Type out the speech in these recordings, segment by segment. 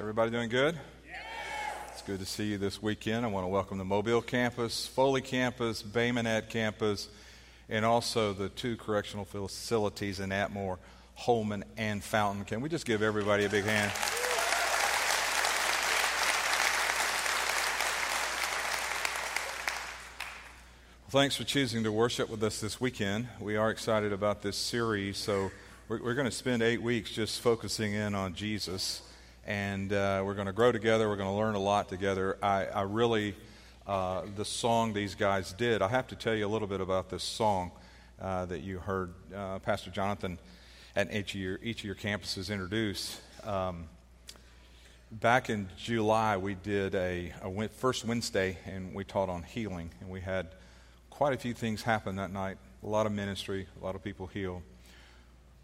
Everybody doing good? It's good to see you this weekend. I want to welcome the Mobile campus, Foley campus, Bay Minette campus, and also the two correctional facilities in Atmore, Holman, and Fountain. Can we just give everybody a big hand? Thanks for choosing to worship with us this weekend. We are excited about this series, so we're, we're going to spend eight weeks just focusing in on Jesus, and uh, we're going to grow together. We're going to learn a lot together. I, I really, uh, the song these guys did, I have to tell you a little bit about this song uh, that you heard uh, Pastor Jonathan at each of your, each of your campuses introduce. Um, back in July, we did a, a first Wednesday, and we taught on healing, and we had quite a few things happen that night. A lot of ministry, a lot of people healed.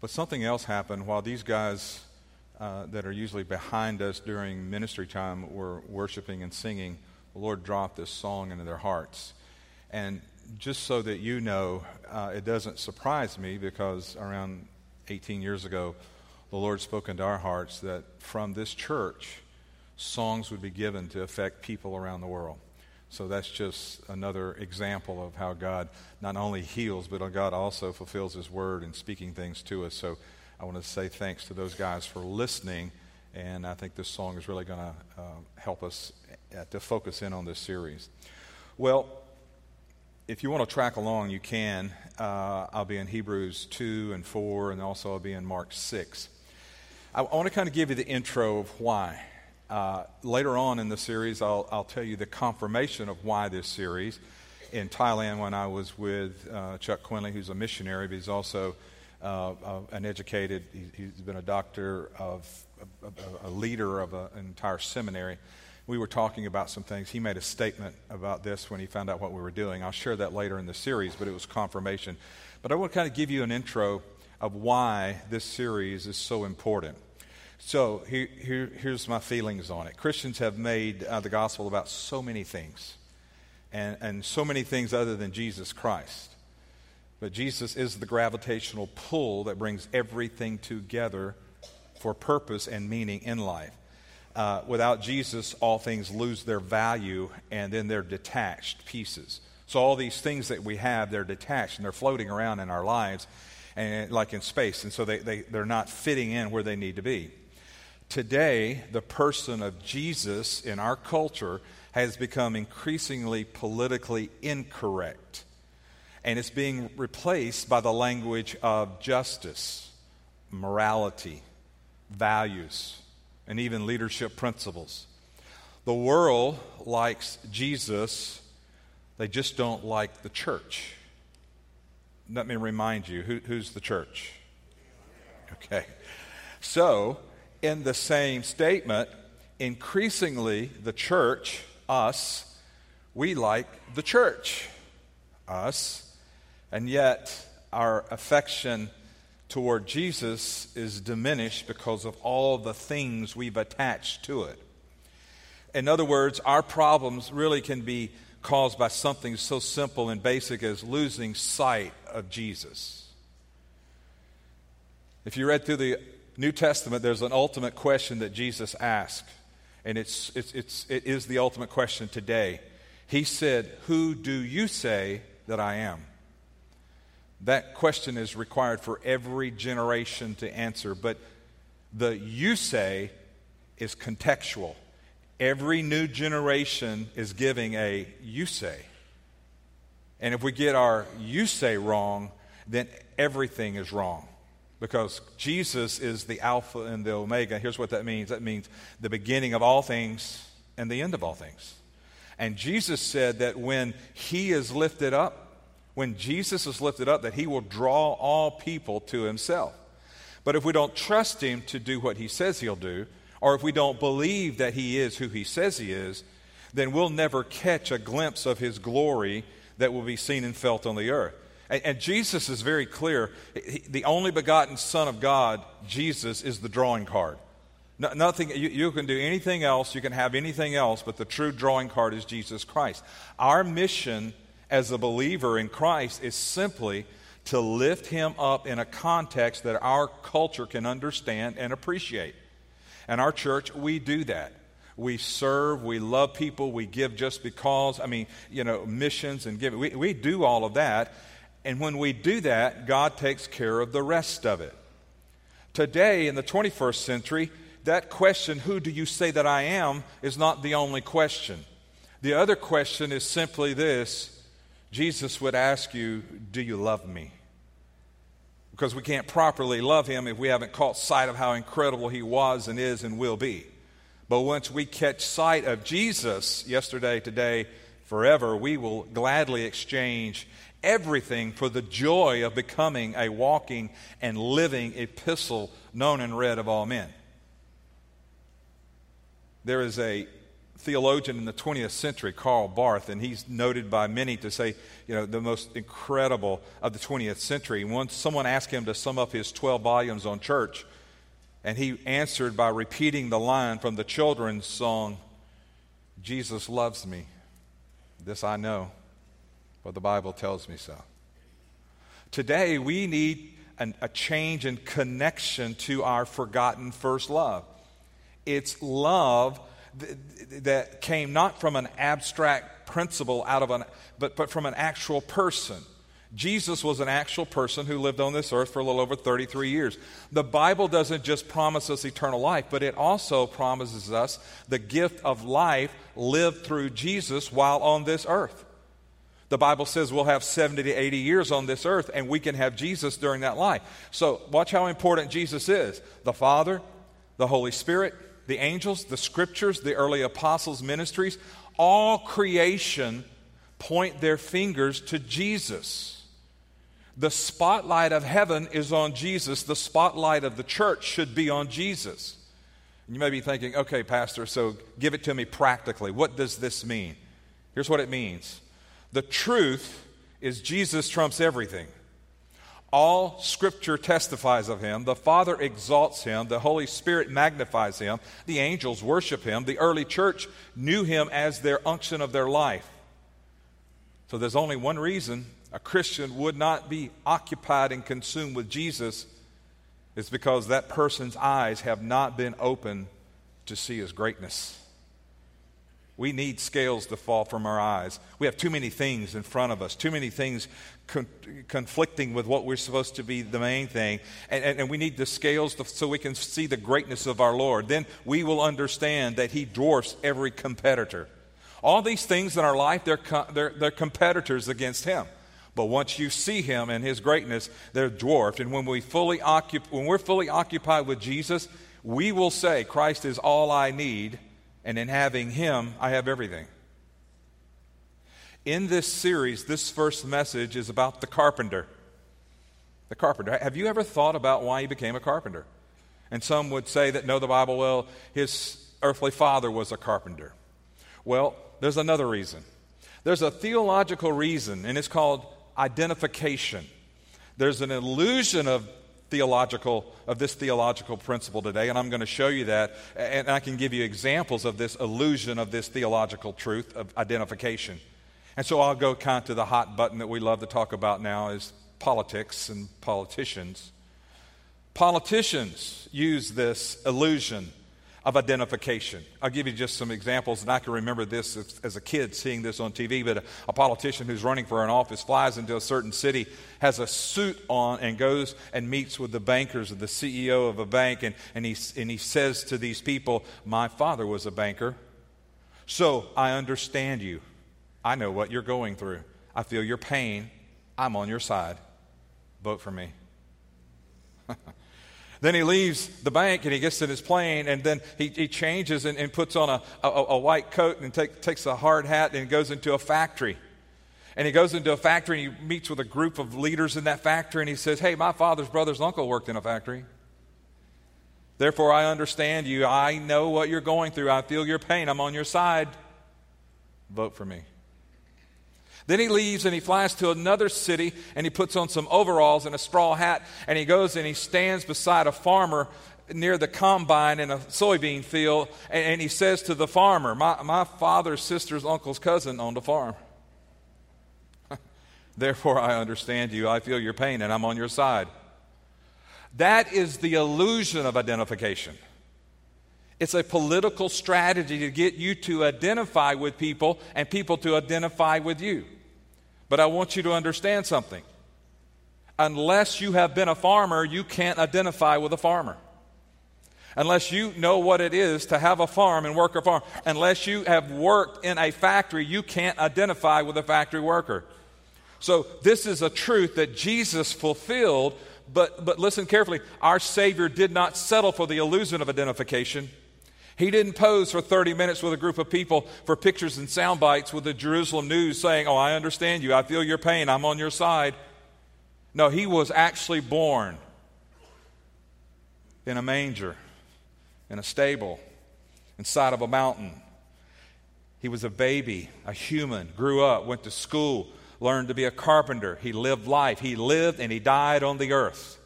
But something else happened while these guys uh, that are usually behind us during ministry time were worshiping and singing. The Lord dropped this song into their hearts. And just so that you know, uh, it doesn't surprise me because around 18 years ago, the Lord spoke into our hearts that from this church, songs would be given to affect people around the world. So that's just another example of how God not only heals, but God also fulfills His word in speaking things to us. So I want to say thanks to those guys for listening. And I think this song is really going to uh, help us uh, to focus in on this series. Well, if you want to track along, you can. Uh, I'll be in Hebrews 2 and 4, and also I'll be in Mark 6. I, I want to kind of give you the intro of why. Uh, later on in the series, I'll, I'll, tell you the confirmation of why this series. In Thailand, when I was with uh, Chuck Quinley, who's a missionary, but he's also an educated, he, has been a doctor of, a, a leader of a, an entire seminary. We were talking about some things. He made a statement about this when he found out what we were doing. I'll share that later in the series, but it was confirmation. But I want to kind of give you an intro of why this series is so important. So here, here, here's my feelings on it. Christians have made uh, the gospel about so many things, and, and so many things other than Jesus Christ. But Jesus is the gravitational pull that brings everything together for purpose and meaning in life. Uh, without Jesus, all things lose their value and then they're detached pieces. So, all these things that we have, they're detached and they're floating around in our lives, and like in space, and so they, they, they're not fitting in where they need to be. Today, the person of Jesus in our culture has become increasingly politically incorrect. And it's being replaced by the language of justice, morality, values, and even leadership principles. The world likes Jesus, they just don't like the church. Let me remind you who, who's the church? Okay. So, in the same statement, increasingly the church, us, we like the church, us, and yet our affection toward Jesus is diminished because of all the things we've attached to it. In other words, our problems really can be caused by something so simple and basic as losing sight of Jesus. If you read through the New Testament, there's an ultimate question that Jesus asked, and it's, it's, it's, it is the ultimate question today. He said, Who do you say that I am? That question is required for every generation to answer, but the you say is contextual. Every new generation is giving a you say. And if we get our you say wrong, then everything is wrong because Jesus is the Alpha and the Omega. Here's what that means that means the beginning of all things and the end of all things. And Jesus said that when He is lifted up, when Jesus is lifted up, that He will draw all people to Himself. But if we don't trust Him to do what He says He'll do, or if we don't believe that He is who He says He is, then we'll never catch a glimpse of His glory that will be seen and felt on the earth. And, and Jesus is very clear. He, the only begotten Son of God, Jesus, is the drawing card. No, nothing, you, you can do anything else, you can have anything else, but the true drawing card is Jesus Christ. Our mission as a believer in Christ is simply to lift him up in a context that our culture can understand and appreciate. And our church, we do that. We serve, we love people, we give just because. I mean, you know, missions and giving. We, we do all of that. And when we do that, God takes care of the rest of it. Today, in the 21st century, that question, who do you say that I am, is not the only question. The other question is simply this Jesus would ask you, Do you love me? Because we can't properly love him if we haven't caught sight of how incredible he was and is and will be. But once we catch sight of Jesus yesterday, today, forever, we will gladly exchange everything for the joy of becoming a walking and living epistle known and read of all men. There is a theologian in the 20th century, Karl Barth, and he's noted by many to say, you know, the most incredible of the 20th century. Once someone asked him to sum up his 12 volumes on church, and he answered by repeating the line from the children's song, Jesus loves me. This I know, for the Bible tells me so. Today, we need an, a change in connection to our forgotten first love. It's love th- that came not from an abstract principle out of an, but, but from an actual person. Jesus was an actual person who lived on this earth for a little over 33 years. The Bible doesn't just promise us eternal life, but it also promises us the gift of life lived through Jesus while on this earth. The Bible says we'll have 70 to 80 years on this earth, and we can have Jesus during that life. So, watch how important Jesus is the Father, the Holy Spirit, the angels, the scriptures, the early apostles' ministries, all creation point their fingers to Jesus. The spotlight of heaven is on Jesus. The spotlight of the church should be on Jesus. And You may be thinking, okay, Pastor, so give it to me practically. What does this mean? Here's what it means the truth is Jesus trumps everything. All scripture testifies of him. The Father exalts him. The Holy Spirit magnifies him. The angels worship him. The early church knew him as their unction of their life. So there's only one reason a Christian would not be occupied and consumed with Jesus is because that person's eyes have not been open to see his greatness. We need scales to fall from our eyes. We have too many things in front of us, too many things con- conflicting with what we're supposed to be the main thing. And, and, and we need the scales to, so we can see the greatness of our Lord. Then we will understand that He dwarfs every competitor. All these things in our life, they're, co- they're, they're competitors against Him. But once you see him and his greatness, they're dwarfed. And when, we fully occup- when we're fully occupied with Jesus, we will say, Christ is all I need, and in having him, I have everything. In this series, this first message is about the carpenter. The carpenter. Have you ever thought about why he became a carpenter? And some would say that no, the Bible, well, his earthly father was a carpenter. Well, there's another reason. There's a theological reason, and it's called identification. There's an illusion of theological of this theological principle today and i'm going to show you that and i can give you examples of this illusion of this theological truth of identification. And so i'll go kind of to the hot button that we love to talk about now is politics and politicians. Politicians use this illusion of identification. I'll give you just some examples, and I can remember this as, as a kid seeing this on TV. But a, a, politician who's running for an office flies into a certain city, has a suit on, and goes and meets with the bankers or the CEO of a bank, and, and, he, and he says to these people, My father was a banker, so I understand you. I know what you're going through. I feel your pain. I'm on your side. Vote for me. Then he leaves the bank and he gets in his plane and then he, he changes and, and puts on a, a, a, white coat and take, takes a hard hat and goes into a factory. And he goes into a factory and he meets with a group of leaders in that factory and he says, Hey, my father's brother's uncle worked in a factory. Therefore, I understand you. I know what you're going through. I feel your pain. I'm on your side. Vote for me. Then he leaves and he flies to another city and he puts on some overalls and a straw hat and he goes and he stands beside a farmer near the combine in a soybean field and, and he says to the farmer, My, my father's sister's uncle's cousin owned a farm. Therefore, I understand you. I feel your pain and I'm on your side. That is the illusion of identification. It's a political strategy to get you to identify with people and people to identify with you. But I want you to understand something. Unless you have been a farmer, you can't identify with a farmer. Unless you know what it is to have a farm and work a farm, unless you have worked in a factory, you can't identify with a factory worker. So, this is a truth that Jesus fulfilled, but, but listen carefully. Our Savior did not settle for the illusion of identification. He didn't pose for 30 minutes with a group of people for pictures and sound bites with the Jerusalem news saying, Oh, I understand you. I feel your pain. I'm on your side. No, he was actually born in a manger, in a stable, inside of a mountain. He was a baby, a human, grew up, went to school, learned to be a carpenter. He lived life. He lived and he died on the earth.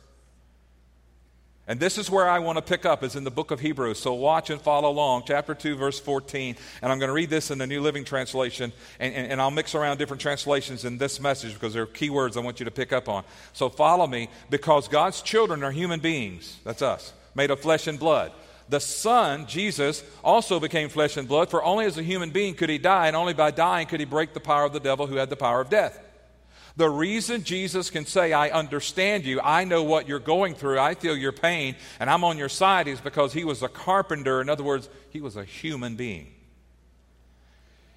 And this is where I want to pick up, is in the book of Hebrews. So watch and follow along, chapter 2, verse 14. And I'm going to read this in the New Living Translation, and, and, and, I'll mix around different translations in this message because there are key words I want you to pick up on. So follow me, because God's children are human beings. That's us, made of flesh and blood. The Son, Jesus, also became flesh and blood, for only as a human being could he die, and only by dying could he break the power of the devil who had the power of death. The reason Jesus can say, I understand you, I know what you're going through, I feel your pain, and I'm on your side is because he was a carpenter. In other words, he was a human being.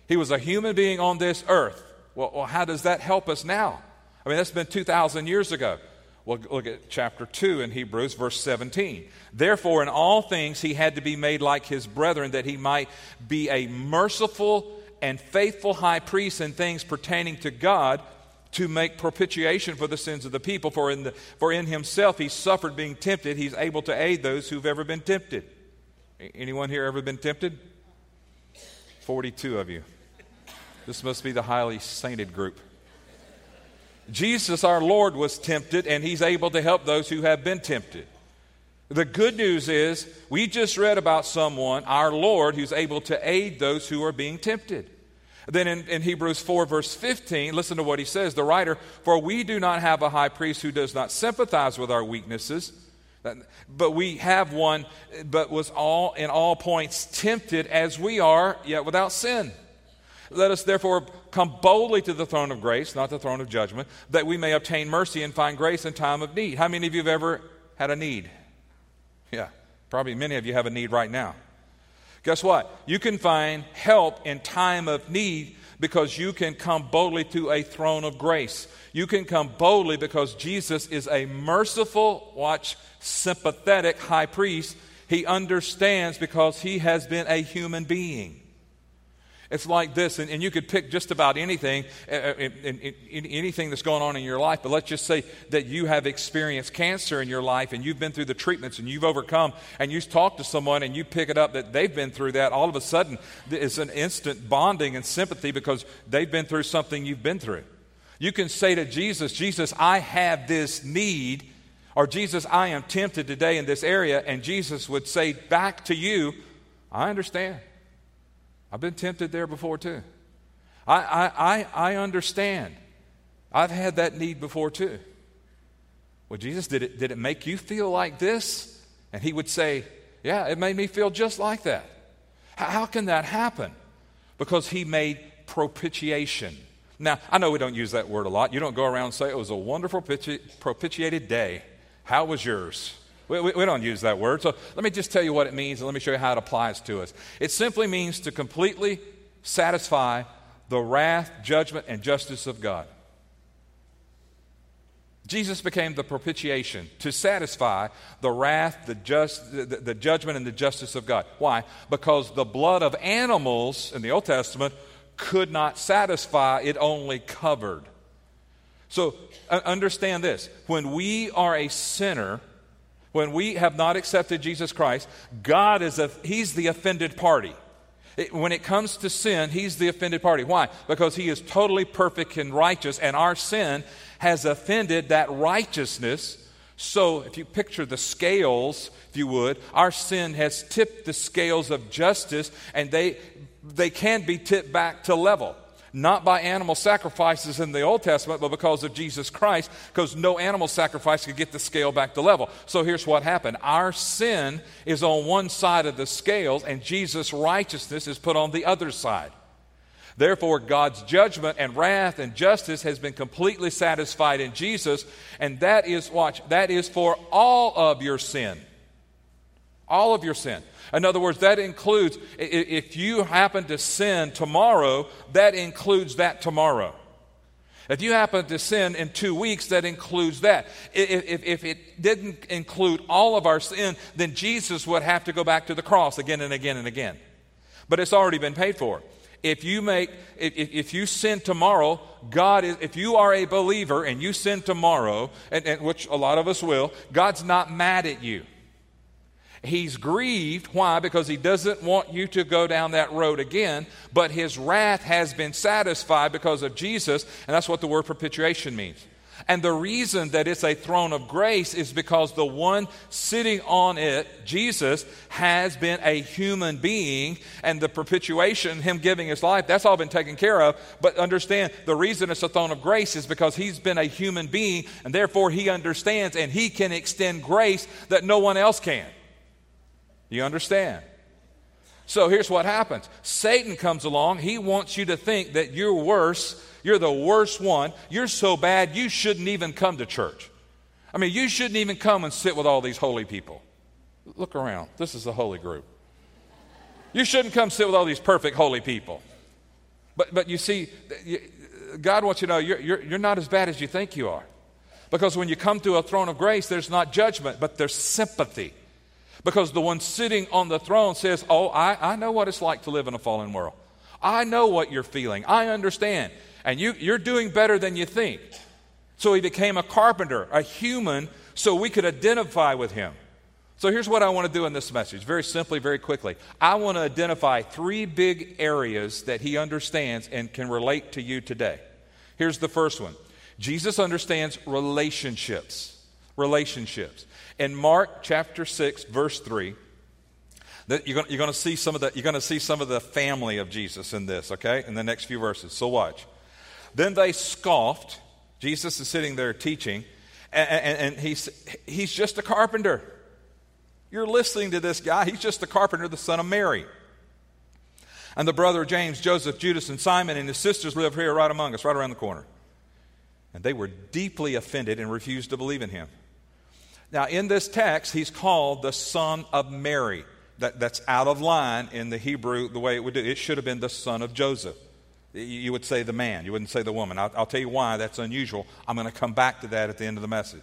He was a human being on this earth. Well, well how does that help us now? I mean, that's been 2,000 years ago. Well, look at chapter 2 in Hebrews, verse 17. Therefore, in all things, he had to be made like his brethren, that he might be a merciful and faithful high priest in things pertaining to God to make propitiation for the sins of the people. For in, the, for in himself he suffered being tempted. He's able to aid those who've ever been tempted. Anyone here ever been tempted? 42 of you. This must be the highly sainted group. Jesus, our Lord, was tempted, and he's able to help those who have been tempted. The good news is, we just read about someone, our Lord, who's able to aid those who are being tempted. Then in, in, Hebrews 4, verse 15, listen to what he says the writer, For we do not have a high priest who does not sympathize with our weaknesses, but we have one, but was all in all points tempted as we are, yet without sin. Let us therefore come boldly to the throne of grace, not the throne of judgment, that we may obtain mercy and find grace in time of need. How many of you have ever had a need? Yeah, probably many of you have a need right now. Guess what? You can find help in time of need because you can come boldly to a throne of grace. You can come boldly because Jesus is a merciful, watch, sympathetic high priest. He understands because he has been a human being. It's like this, and, and you could pick just about anything, uh, uh in, in, in, anything that's going on in your life, but let's just say that you have experienced cancer in your life and you've been through the treatments and you've overcome, and you talk to someone and you pick it up that they've been through that, all of a sudden it's an instant bonding and sympathy because they've been through something you've been through. You can say to Jesus, Jesus, I have this need, or Jesus, I am tempted today in this area, and Jesus would say back to you, I understand. I've been tempted there before too. I, I, I, I understand. I've had that need before too. Well, Jesus, did it, did it make you feel like this? And he would say, Yeah, it made me feel just like that. How, can that happen? Because he made propitiation. Now, I know we don't use that word a lot. You don't go around and say, It was a wonderful propitiated day. How was yours? We, we, we, don't use that word. So let me just tell you what it means and let me show you how it applies to us. It simply means to completely satisfy the wrath, judgment, and justice of God. Jesus became the propitiation to satisfy the wrath, the, just, the, the judgment, and the justice of God. Why? Because the blood of animals in the Old Testament could not satisfy, it only covered. So uh, understand this when we are a sinner, when we have not accepted Jesus Christ, God is a, he's the offended party. It, when it comes to sin, he's the offended party. Why? Because he is totally perfect and righteous, and our sin has offended that righteousness. So, if you picture the scales, if you would, our sin has tipped the scales of justice, and they, they can be tipped back to level. Not by animal sacrifices in the Old Testament, but because of Jesus Christ, because no animal sacrifice could get the scale back to level. So here's what happened our sin is on one side of the scales, and Jesus' righteousness is put on the other side. Therefore, God's judgment and wrath and justice has been completely satisfied in Jesus, and that is, watch, that is for all of your sin. All of your sin. In other words, that includes, if you happen to sin tomorrow, that includes that tomorrow. If you happen to sin in two weeks, that includes that. If, if, it didn't include all of our sin, then Jesus would have to go back to the cross again and again and again. But it's already been paid for if you make if, if you sin tomorrow god is if you are a believer and you sin tomorrow and, and which a lot of us will god's not mad at you He's grieved. Why? Because he doesn't want you to go down that road again, but his wrath has been satisfied because of Jesus, and that's what the word propitiation means. And the reason that it's a throne of grace is because the one sitting on it, Jesus, has been a human being, and the propitiation, him giving his life, that's all been taken care of. But understand, the reason it's a throne of grace is because he's been a human being, and therefore he understands and he can extend grace that no one else can. You understand? So here's what happens Satan comes along, he wants you to think that you're worse you're the worst one. You're so bad, you shouldn't even come to church. I mean, you shouldn't even come and sit with all these holy people. Look around. This is the holy group. You shouldn't come sit with all these perfect holy people. But, but you see, God wants you to know you're, you're, you're not as bad as you think you are. Because when you come to a throne of grace, there's not judgment, but there's sympathy. Because the one sitting on the throne says, Oh, I, I know what it's like to live in a fallen world. I know what you're feeling. I understand and you, you're doing better than you think. So he became a carpenter, a human, so we could identify with him. So here's what I want to do in this message, very simply, very quickly. I want to identify three big areas that he understands and can relate to you today. Here's the first one Jesus understands relationships. Relationships. In Mark chapter 6, verse 3, that you're, going, to see some of the, you're going to see some of the family of Jesus in this, okay, in the next few verses. So watch. Then they scoffed. Jesus is sitting there teaching, and, and, and he's, he's just a carpenter. You're listening to this guy. He's just a carpenter, the son of Mary. And the brother James, Joseph, Judas, and Simon and his sisters live here right among us, right around the corner. And they were deeply offended and refused to believe in him. Now, in this text, he's called the son of Mary. That, that's out of line in the Hebrew, the way it would do. It should have been the son of Joseph. You would say the man, you wouldn't say the woman. I'll, I'll tell you why that's unusual. I'm going to come back to that at the end of the message.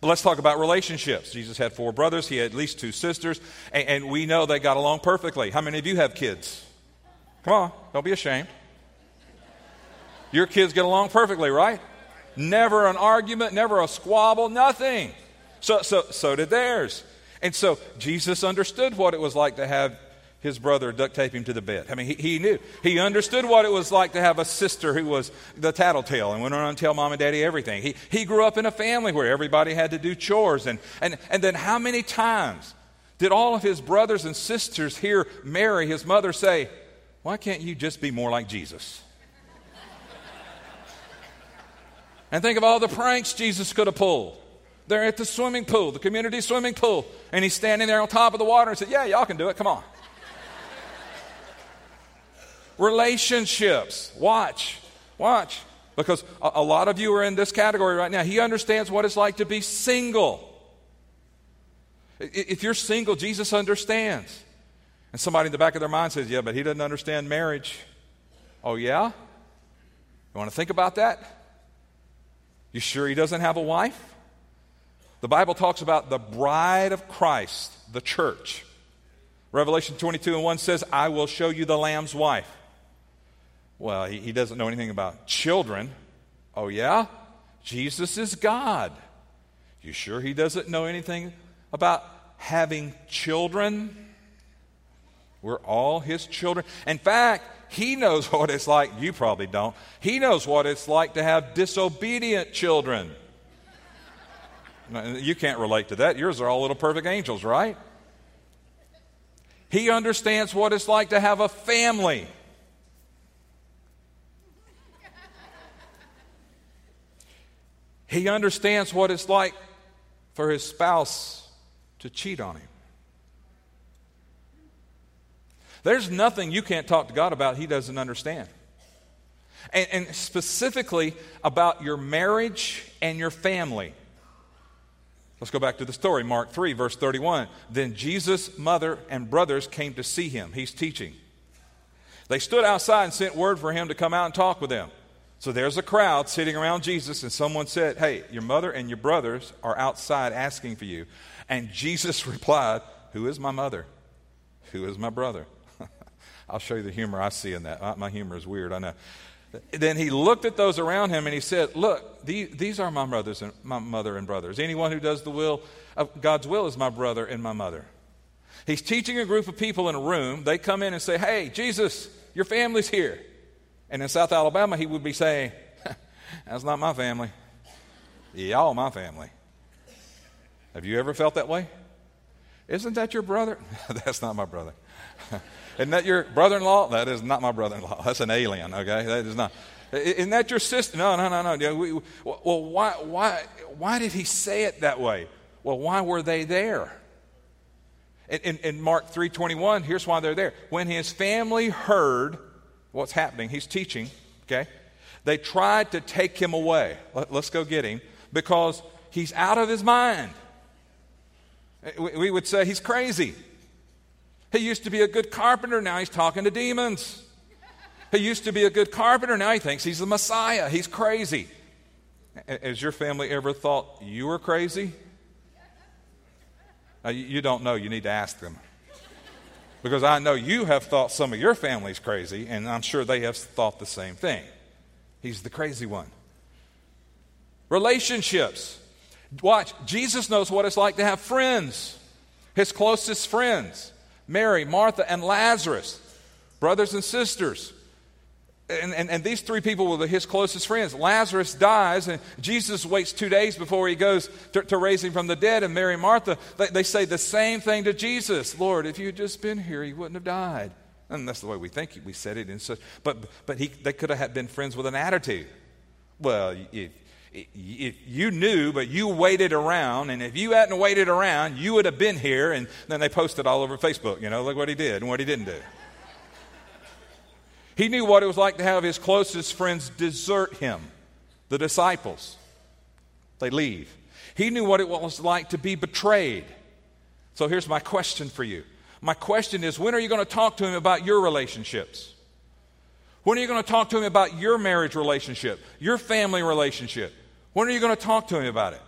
But let's talk about relationships. Jesus had four brothers, he had at least two sisters, and, and, we know they got along perfectly. How many of you have kids? Come on, don't be ashamed. Your kids get along perfectly, right? Never an argument, never a squabble, nothing. So, so, so did theirs. And so Jesus understood what it was like to have his brother duct tape him to the bed. I mean, he, he knew. He understood what it was like to have a sister who was the tattletale and went around and tell mom and daddy everything. He, he grew up in a family where everybody had to do chores. And, and, and then how many times did all of his brothers and sisters hear Mary, his mother, say, Why can't you just be more like Jesus? and think of all the pranks Jesus could have pulled. They're at the swimming pool, the community swimming pool, and he's standing there on top of the water and said, Yeah, y'all can do it. Come on. Relationships. Watch. Watch. Because a, a, lot of you are in this category right now. He understands what it's like to be single. If you're single, Jesus understands. And somebody in the back of their mind says, Yeah, but he doesn't understand marriage. Oh, yeah? You want to think about that? You sure he doesn't have a wife? The Bible talks about the bride of Christ, the church. Revelation 22 and 1 says, I will show you the Lamb's wife. Well, he, he doesn't know anything about children. Oh, yeah? Jesus is God. You sure he doesn't know anything about having children? We're all his children. In fact, he knows what it's like. You probably don't. He knows what it's like to have disobedient children. You can't relate to that. Yours are all little perfect angels, right? He understands what it's like to have a family. He understands what it's like for his spouse to cheat on him. There's nothing you can't talk to God about he doesn't understand. And, and specifically about your marriage and your family. Let's go back to the story, Mark 3, verse 31. Then Jesus' mother and brothers came to see him. He's teaching. They stood outside and sent word for him to come out and talk with them. So there's a crowd sitting around Jesus, and someone said, Hey, your mother and your brothers are outside asking for you. And Jesus replied, Who is my mother? Who is my brother? I'll show you the humor I see in that. Uh, my humor is weird, I know. Then he looked at those around him and he said, Look, these are my brothers and my mother and brothers. Anyone who does the will of God's will is my brother and my mother. He's teaching a group of people in a room. They come in and say, Hey, Jesus, your family's here. And in South Alabama, he would be saying, That's not my family. Y'all my family. Have you ever felt that way? Isn't that your brother? That's not my brother. Isn't that your brother in law? That is not my brother in law. That's an alien, okay? That is not. Isn't that your sister? No, no, no, no. We, well, why, why, why did he say it that way? Well, why were they there? In, in, in Mark 3.21, here's why they're there. When his family heard what's happening, he's teaching, okay? They tried to take him away. Let, let's go get him because he's out of his mind. We would say he's crazy. He used to be a good carpenter, now he's talking to demons. He used to be a good carpenter, now he thinks he's the Messiah. He's crazy. Has your family ever thought you were crazy? Now, you don't know, you need to ask them. Because I know you have thought some of your family's crazy, and I'm sure they have thought the same thing. He's the crazy one. Relationships. Watch, Jesus knows what it's like to have friends, his closest friends. Mary, Martha, and Lazarus, brothers and sisters. And, and, and, these three people were his closest friends. Lazarus dies, and Jesus waits two days before he goes to, to raise him from the dead. And Mary and Martha, they, they say the same thing to Jesus Lord, if you had just been here, he wouldn't have died. And that's the way we think we said it in such. But, but he, they could have been friends with an attitude. Well, if, if you knew, but you waited around, and if you hadn't waited around, you would have been here. And then they posted all over Facebook, you know, look what he did and what he didn't do. he knew what it was like to have his closest friends desert him, the disciples. They leave. He knew what it was like to be betrayed. So here's my question for you. My question is when are you going to talk to him about your relationships? When are you going to talk to him about your marriage relationship, your family relationship? When are you going to talk to him about it?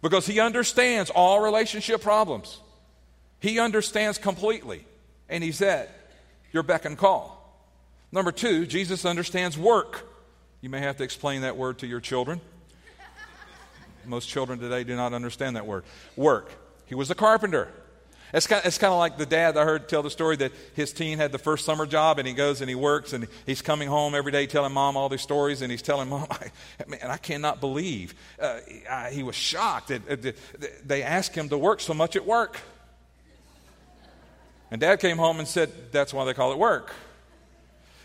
Because he understands all relationship problems. He understands completely. And he's at your beck and call. Number two, Jesus understands work. You may have to explain that word to your children. Most children today do not understand that word. Work. He was a carpenter. It's kind, of, it's kind of like the dad I heard tell the story that his teen had the first summer job and he goes and he works and he's coming home every day telling mom all these stories and he's telling mom, I, man, I cannot believe. Uh, I, he was shocked. That, they asked him to work so much at work. And dad came home and said, That's why they call it work.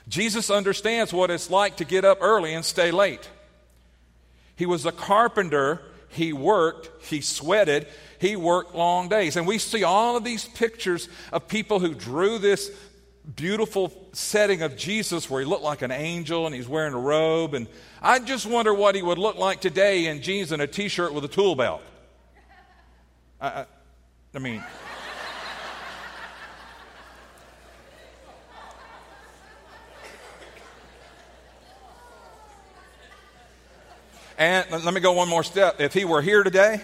Jesus understands what it's like to get up early and stay late. He was a carpenter, he worked, he sweated, he worked long days. And we see all of these pictures of people who drew this beautiful setting of Jesus where he looked like an angel and he's wearing a robe. And I just wonder what he would look like today in jeans and a t shirt with a tool belt. I, I, I mean, And let me go one more step. If he were here today,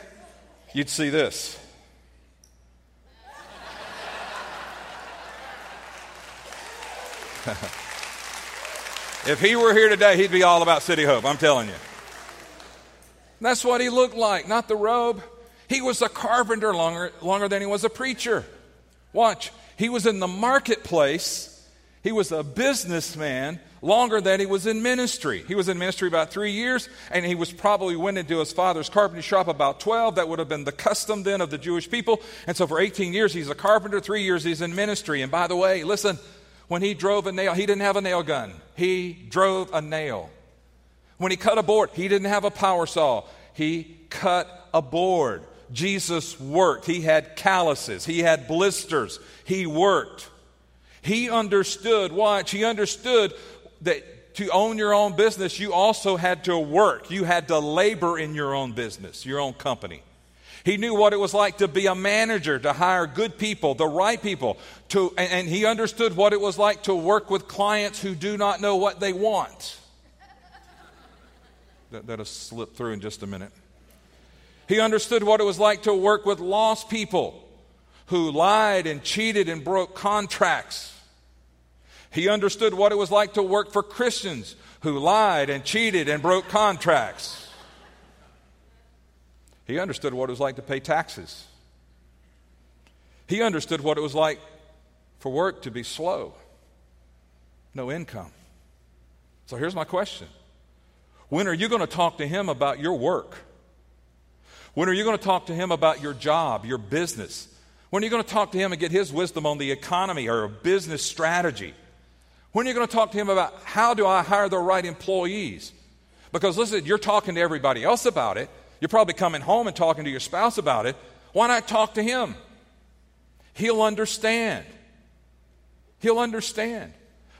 you'd see this. if he were here today, he'd be all about City Hope, I'm telling you. That's what he looked like, not the robe. He was a carpenter longer, longer than he was a preacher. Watch, he was in the marketplace, he was a businessman longer than he was in ministry. He was in ministry about three years, and he was probably went into his father's carpentry shop about 12. That would have been the custom then of the Jewish people. And so for 18 years, he's a carpenter. Three years, he's in ministry. And by the way, listen, when he drove a nail, he didn't have a nail gun, he drove a nail. When he cut a board, he didn't have a power saw, he cut a board. Jesus worked. He had calluses, he had blisters. He worked. He understood, watch, he understood that to own your own business, you also had to work. You had to labor in your own business, your own company. He knew what it was like to be a manager, to hire good people, the right people, to, and, and he understood what it was like to work with clients who do not know what they want. that, that'll slip through in just a minute. He understood what it was like to work with lost people who lied and cheated and broke contracts. He understood what it was like to work for Christians who lied and cheated and broke contracts. He understood what it was like to pay taxes. He understood what it was like for work to be slow, no income. So here's my question When are you going to talk to him about your work? When are you going to talk to him about your job, your business? When are you going to talk to him and get his wisdom on the economy or a business strategy? When are you going to talk to him about how do I hire the right employees? Because listen, you're talking to everybody else about it. You're probably coming home and talking to your spouse about it. Why not talk to him? He'll understand. He'll understand.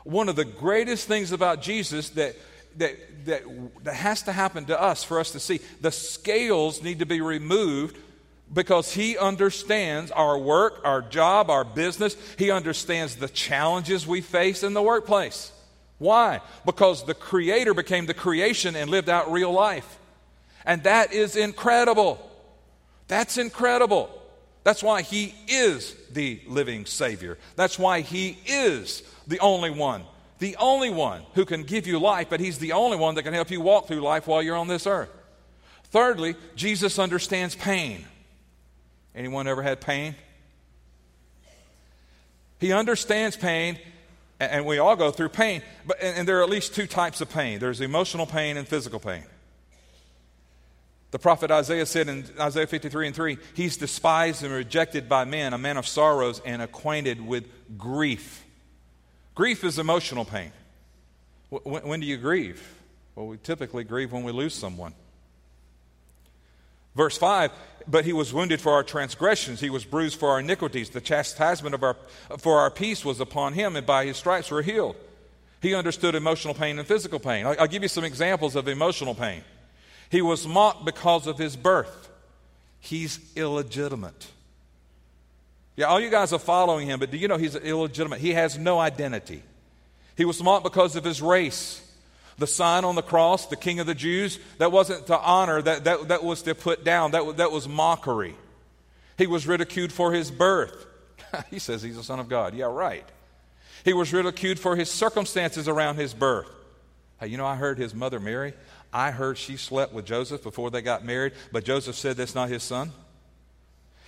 One of the greatest things about Jesus that, that, that, that has to happen to us for us to see the scales need to be removed because he understands our work, our job, our business. He understands the challenges we face in the workplace. Why? Because the Creator became the creation and lived out real life. And that is incredible. That's incredible. That's why He is the living Savior. That's why He is the only one, the only one who can give you life, but He's the only one that can help you walk through life while you're on this earth. Thirdly, Jesus understands pain. Anyone ever had pain? He understands pain, and we all go through pain, but, and there are at least two types of pain there's emotional pain and physical pain. The prophet Isaiah said in Isaiah 53 and 3, He's despised and rejected by men, a man of sorrows and acquainted with grief. Grief is emotional pain. When, when do you grieve? Well, we typically grieve when we lose someone. Verse 5 But he was wounded for our transgressions, he was bruised for our iniquities. The chastisement of our, for our peace was upon him, and by his stripes we're healed. He understood emotional pain and physical pain. I'll, I'll give you some examples of emotional pain. He was mocked because of his birth. He's illegitimate. Yeah, all you guys are following him, but do you know he's illegitimate? He has no identity. He was mocked because of his race. The sign on the cross, the king of the Jews, that wasn't to honor, that, that, that was to put down, that, that was mockery. He was ridiculed for his birth. he says he's the Son of God. Yeah, right. He was ridiculed for his circumstances around his birth. Hey, you know, I heard his mother Mary, I heard she slept with Joseph before they got married, but Joseph said that's not his son.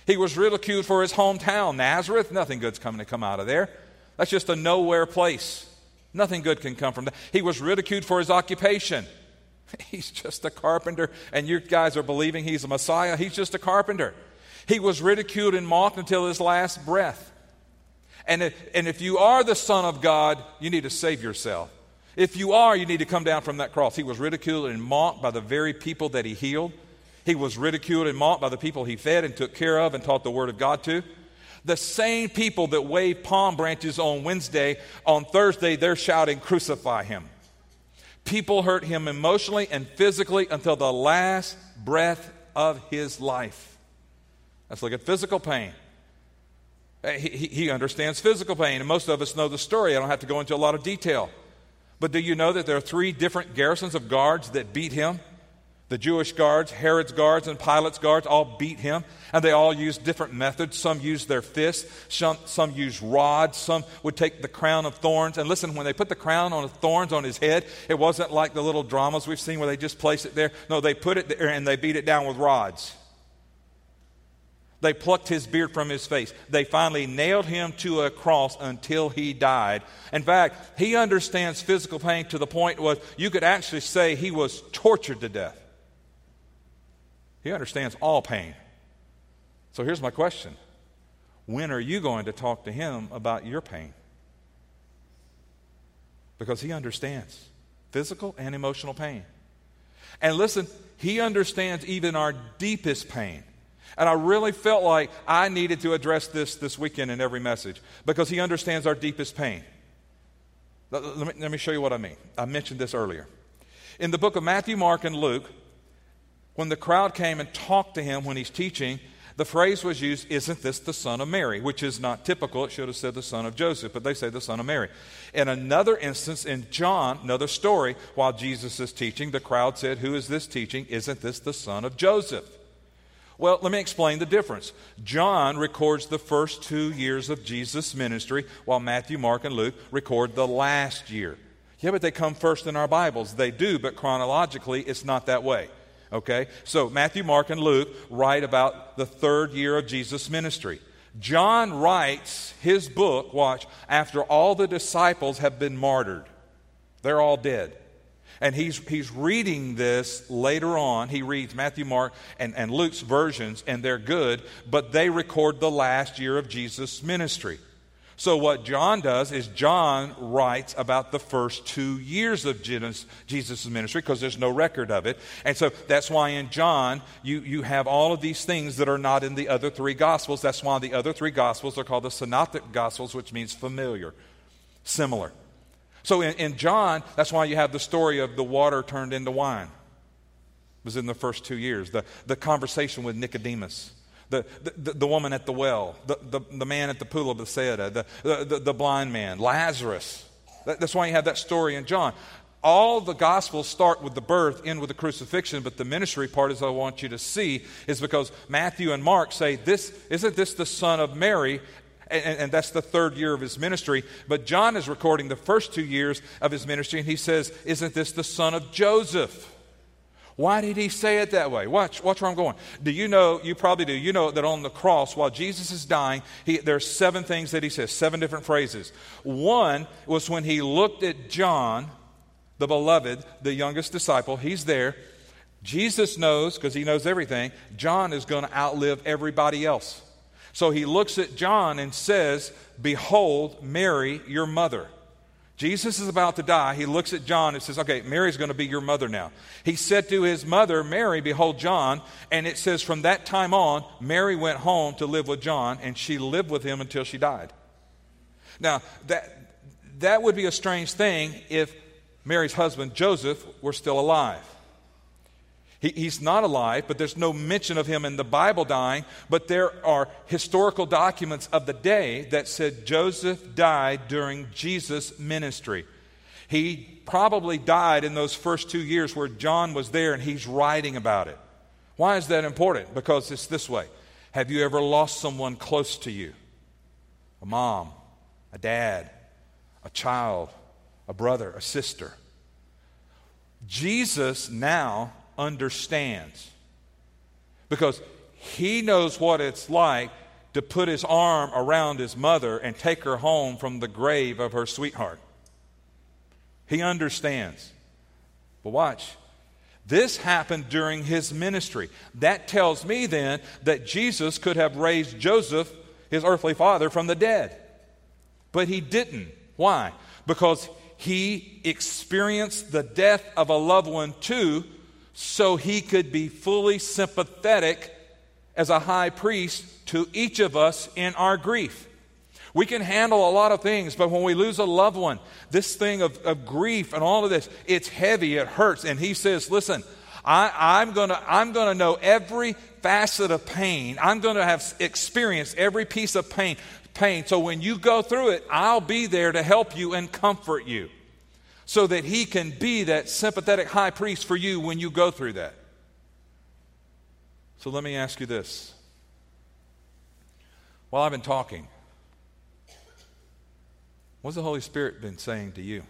He was ridiculed for his hometown, Nazareth. Nothing good's coming to come out of there. That's just a nowhere place. Nothing good can come from that. He was ridiculed for his occupation. He's just a carpenter, and you guys are believing he's a Messiah. He's just a carpenter. He was ridiculed and mocked until his last breath. And if, and if you are the Son of God, you need to save yourself. If you are, you need to come down from that cross. He was ridiculed and mocked by the very people that he healed. He was ridiculed and mocked by the people he fed and took care of and taught the Word of God to. The same people that wave palm branches on Wednesday, on Thursday, they're shouting, Crucify him. People hurt him emotionally and physically until the last breath of his life. Let's look at physical pain. Eh, he, he, understands physical pain, and most of us know the story. I don't have to go into a lot of detail. But do you know that there are three different garrisons of guards that beat him? The Jewish guards, Herod's guards, and Pilate's guards all beat him, and they all used different methods. Some used their fists, some, some used rods, some would take the crown of thorns. And listen, when they put the crown of thorns on his head, it wasn't like the little dramas we've seen where they just place it there. No, they put it there and they beat it down with rods. They plucked his beard from his face. They finally nailed him to a cross until he died. In fact, he understands physical pain to the point where you could actually say he was tortured to death. He understands all pain. So here's my question When are you going to talk to him about your pain? Because he understands physical and emotional pain. And listen, he understands even our deepest pain. And I really felt like I needed to address this this weekend in every message because he understands our deepest pain. Let, let, me, let me show you what I mean. I mentioned this earlier. In the book of Matthew, Mark, and Luke, when the crowd came and talked to him when he's teaching, the phrase was used, Isn't this the son of Mary? which is not typical. It should have said the son of Joseph, but they say the son of Mary. In another instance, in John, another story, while Jesus is teaching, the crowd said, Who is this teaching? Isn't this the son of Joseph? Well, let me explain the difference. John records the first two years of Jesus' ministry, while Matthew, Mark, and Luke record the last year. Yeah, but they come first in our Bibles. They do, but chronologically, it's not that way. Okay? So Matthew, Mark, and Luke write about the third year of Jesus' ministry. John writes his book, watch, after all the disciples have been martyred. They're all dead. And he's, he's reading this later on. He reads Matthew, Mark, and, and Luke's versions, and they're good, but they record the last year of Jesus' ministry. So, what John does is John writes about the first two years of Jesus' ministry because there's no record of it. And so that's why in John, you, you have all of these things that are not in the other three Gospels. That's why the other three Gospels are called the Synoptic Gospels, which means familiar, similar. So, in, in John, that's why you have the story of the water turned into wine. It was in the first two years. The, the conversation with Nicodemus the, the, the woman at the well, the, the, the man at the pool of Bethesda, the, the, the blind man, Lazarus. That, that's why you have that story in John. All the Gospels start with the birth, end with the crucifixion, but the ministry part, as I want you to see, is because Matthew and Mark say, "This isn't this the son of Mary?" And, and, that's the third year of his ministry. But John is recording the first two years of his ministry, and he says, Isn't this the son of Joseph? Why did he say it that way? Watch, watch where I'm going. Do you know, you probably do, you know that on the cross, while Jesus is dying, he, there's seven things that he says, seven different phrases. One was when he looked at John, the beloved, the youngest disciple, he's there. Jesus knows, because he knows everything, John is going to outlive everybody else. So he looks at John and says, Behold, Mary, your mother. Jesus is about to die. He looks at John and says, Okay, Mary's going to be your mother now. He said to his mother, Mary, behold John. And it says, From that time on, Mary went home to live with John, and she lived with him until she died. Now, that, that would be a strange thing if Mary's husband, Joseph, were still alive. He, he's not alive, but there's no mention of him in the Bible dying. But there are historical documents of the day that said Joseph died during Jesus' ministry. He probably died in those first two years where John was there and he's writing about it. Why is that important? Because it's this way Have you ever lost someone close to you? A mom, a dad, a child, a brother, a sister. Jesus now understands. Because he knows what it's like to put his arm around his mother and take her home from the grave of her sweetheart. He understands. But watch. This happened during his ministry. That tells me then that Jesus could have raised Joseph, his earthly father, from the dead. But he didn't. Why? Because he experienced the death of a loved one too so he could be fully sympathetic as a high priest to each of us in our grief. We can handle a lot of things, but when we lose a loved one, this thing of, of grief and all of this, it's heavy, it hurts. And he says, Listen, I, am to I'm gonna know every facet of pain. I'm to have experienced every piece of pain. Pain. So when you go through it, I'll be there to help you and comfort you so that he can be that sympathetic high priest for you when you go through that. So let me ask you this. While I've been talking, what's the Holy Spirit been saying to you?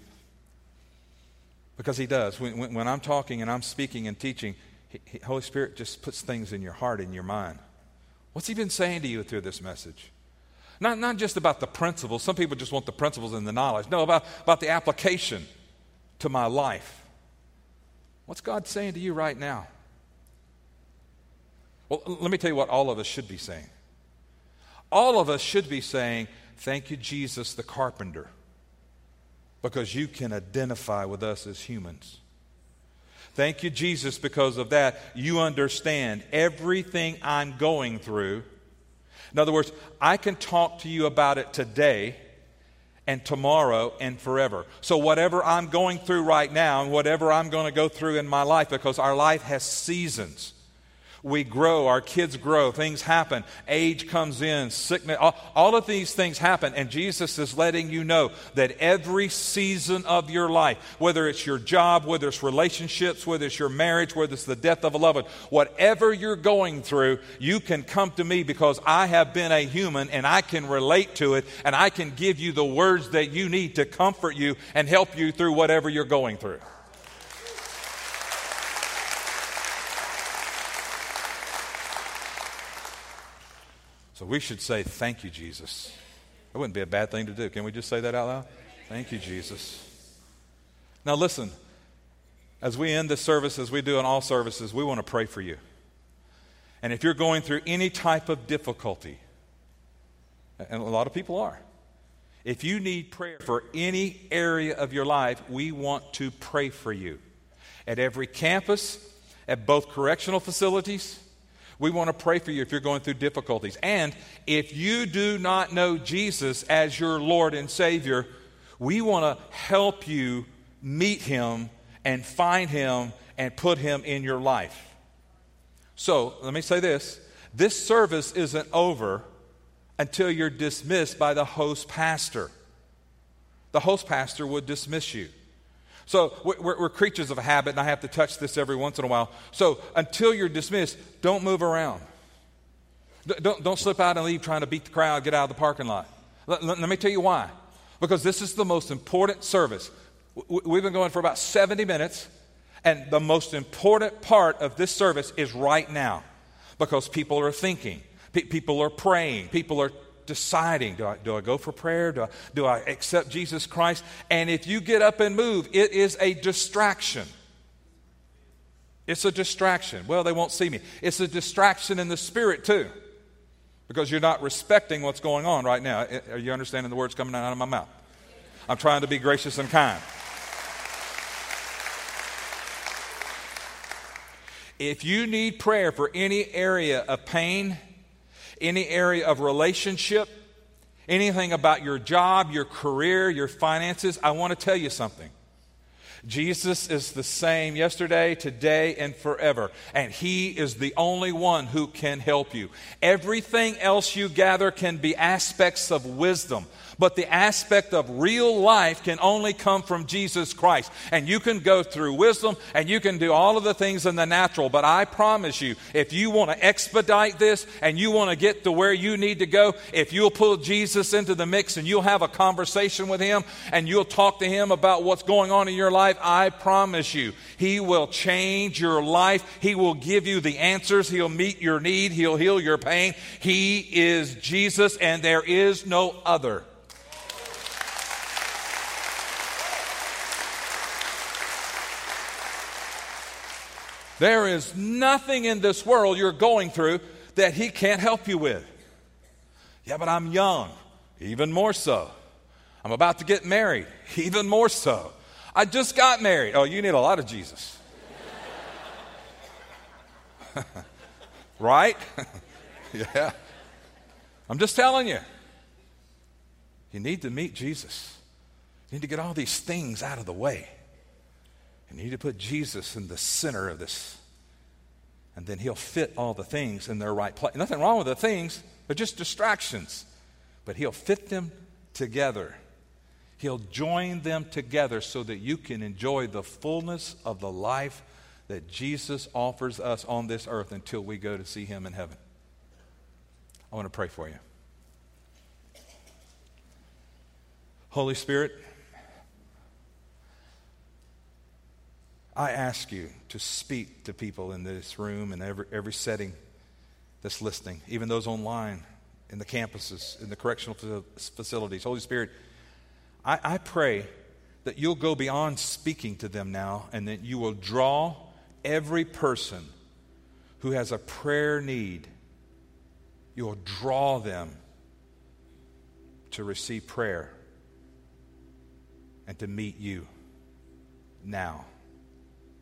Because He does. When, when, when I'm talking and I'm speaking and teaching, he, he, Holy Spirit just puts things in your heart, in your mind. What's He been saying to you through this message? Not, not just about the principles. Some people just want the principles and the knowledge. No, about, about the application to my life. What's God saying to you right now? Well, let me tell you what all of us should be saying. All of us should be saying, Thank you, Jesus the carpenter, because you can identify with us as humans. Thank you, Jesus, because of that. You understand everything I'm going through. In other words, I can talk to you about it today and tomorrow and forever. So, whatever I'm going through right now and whatever I'm going to go through in my life, because our life has seasons. We grow, our kids grow, things happen, age comes in, sickness, all, all, of these things happen. And Jesus is letting you know that every season of your life, whether it's your job, whether it's relationships, whether it's your marriage, whether it's the death of a loved one, whatever you're going through, you can come to me because I have been a human and I can relate to it and I can give you the words that you need to comfort you and help you through whatever you're going through. So we should say, Thank you, Jesus. That wouldn't be a bad thing to do. Can we just say that out loud? Thank you, Jesus. Now, listen, as we end this service, as we do in all services, we want to pray for you. And if you're going through any type of difficulty, and a lot of people are, if you need prayer for any area of your life, we want to pray for you. At every campus, at both correctional facilities, we want to pray for you if you're going through difficulties. And if you do not know Jesus as your Lord and Savior, we want to help you meet Him and find Him and put Him in your life. So let me say this this service isn't over until you're dismissed by the host pastor. The host pastor would dismiss you. So we're, we're, creatures of habit, and I have to touch this every once in a while. So until you're dismissed, don't move around. Don't, don't slip out and leave trying to beat the crowd, get out of the parking lot. Let, let, let me tell you why. Because this is the most important service. We've been going for about 70 minutes, and the most important part of this service is right now because people are thinking, people are praying, people are deciding do I, do I go for prayer? Do I, do I accept Jesus Christ? And if you get up and move, it is a distraction. It's a distraction. Well, they won't see me. It's a distraction in the spirit, too, because you're not respecting what's going on right now. Are you understanding the words coming out of my mouth? I'm trying to be gracious and kind. If you need prayer for any area of pain, any area of relationship, anything about your job, your career, your finances, I want to tell you something. Jesus is the same yesterday, today, and forever. And He is the only one who can help you. Everything else you gather can be aspects of wisdom, but the aspect of real life can only come from Jesus Christ. And you can go through wisdom and you can do all of the things in the natural. But I promise you, if you want to expedite this and you want to get to where you need to go, if you'll pull Jesus into the mix and you'll have a conversation with him and you'll talk to him about what's going on in your life, I promise you, he will change your life. He will give you the answers. He'll meet your need. He'll heal your pain. He is Jesus and there is no other. There is nothing in this world you're going through that He can't help you with. Yeah, but I'm young. Even more so. I'm about to get married. Even more so. I just got married. Oh, you need a lot of Jesus. right? yeah. I'm just telling you. You need to meet Jesus. You need to get all these things out of the way. And you need to put Jesus in the center of this. And then he'll fit all the things in their right place. Nothing wrong with the things, they're just distractions. But he'll fit them together. He'll join them together so that you can enjoy the fullness of the life that Jesus offers us on this earth until we go to see him in heaven. I want to pray for you. Holy Spirit, I ask you to speak to people in this room and every, every setting that's listening, even those online, in the campuses, in the correctional facilities. Holy Spirit, I, I pray that you'll go beyond speaking to them now and that you will draw every person who has a prayer need, you'll draw them to receive prayer and to meet you now.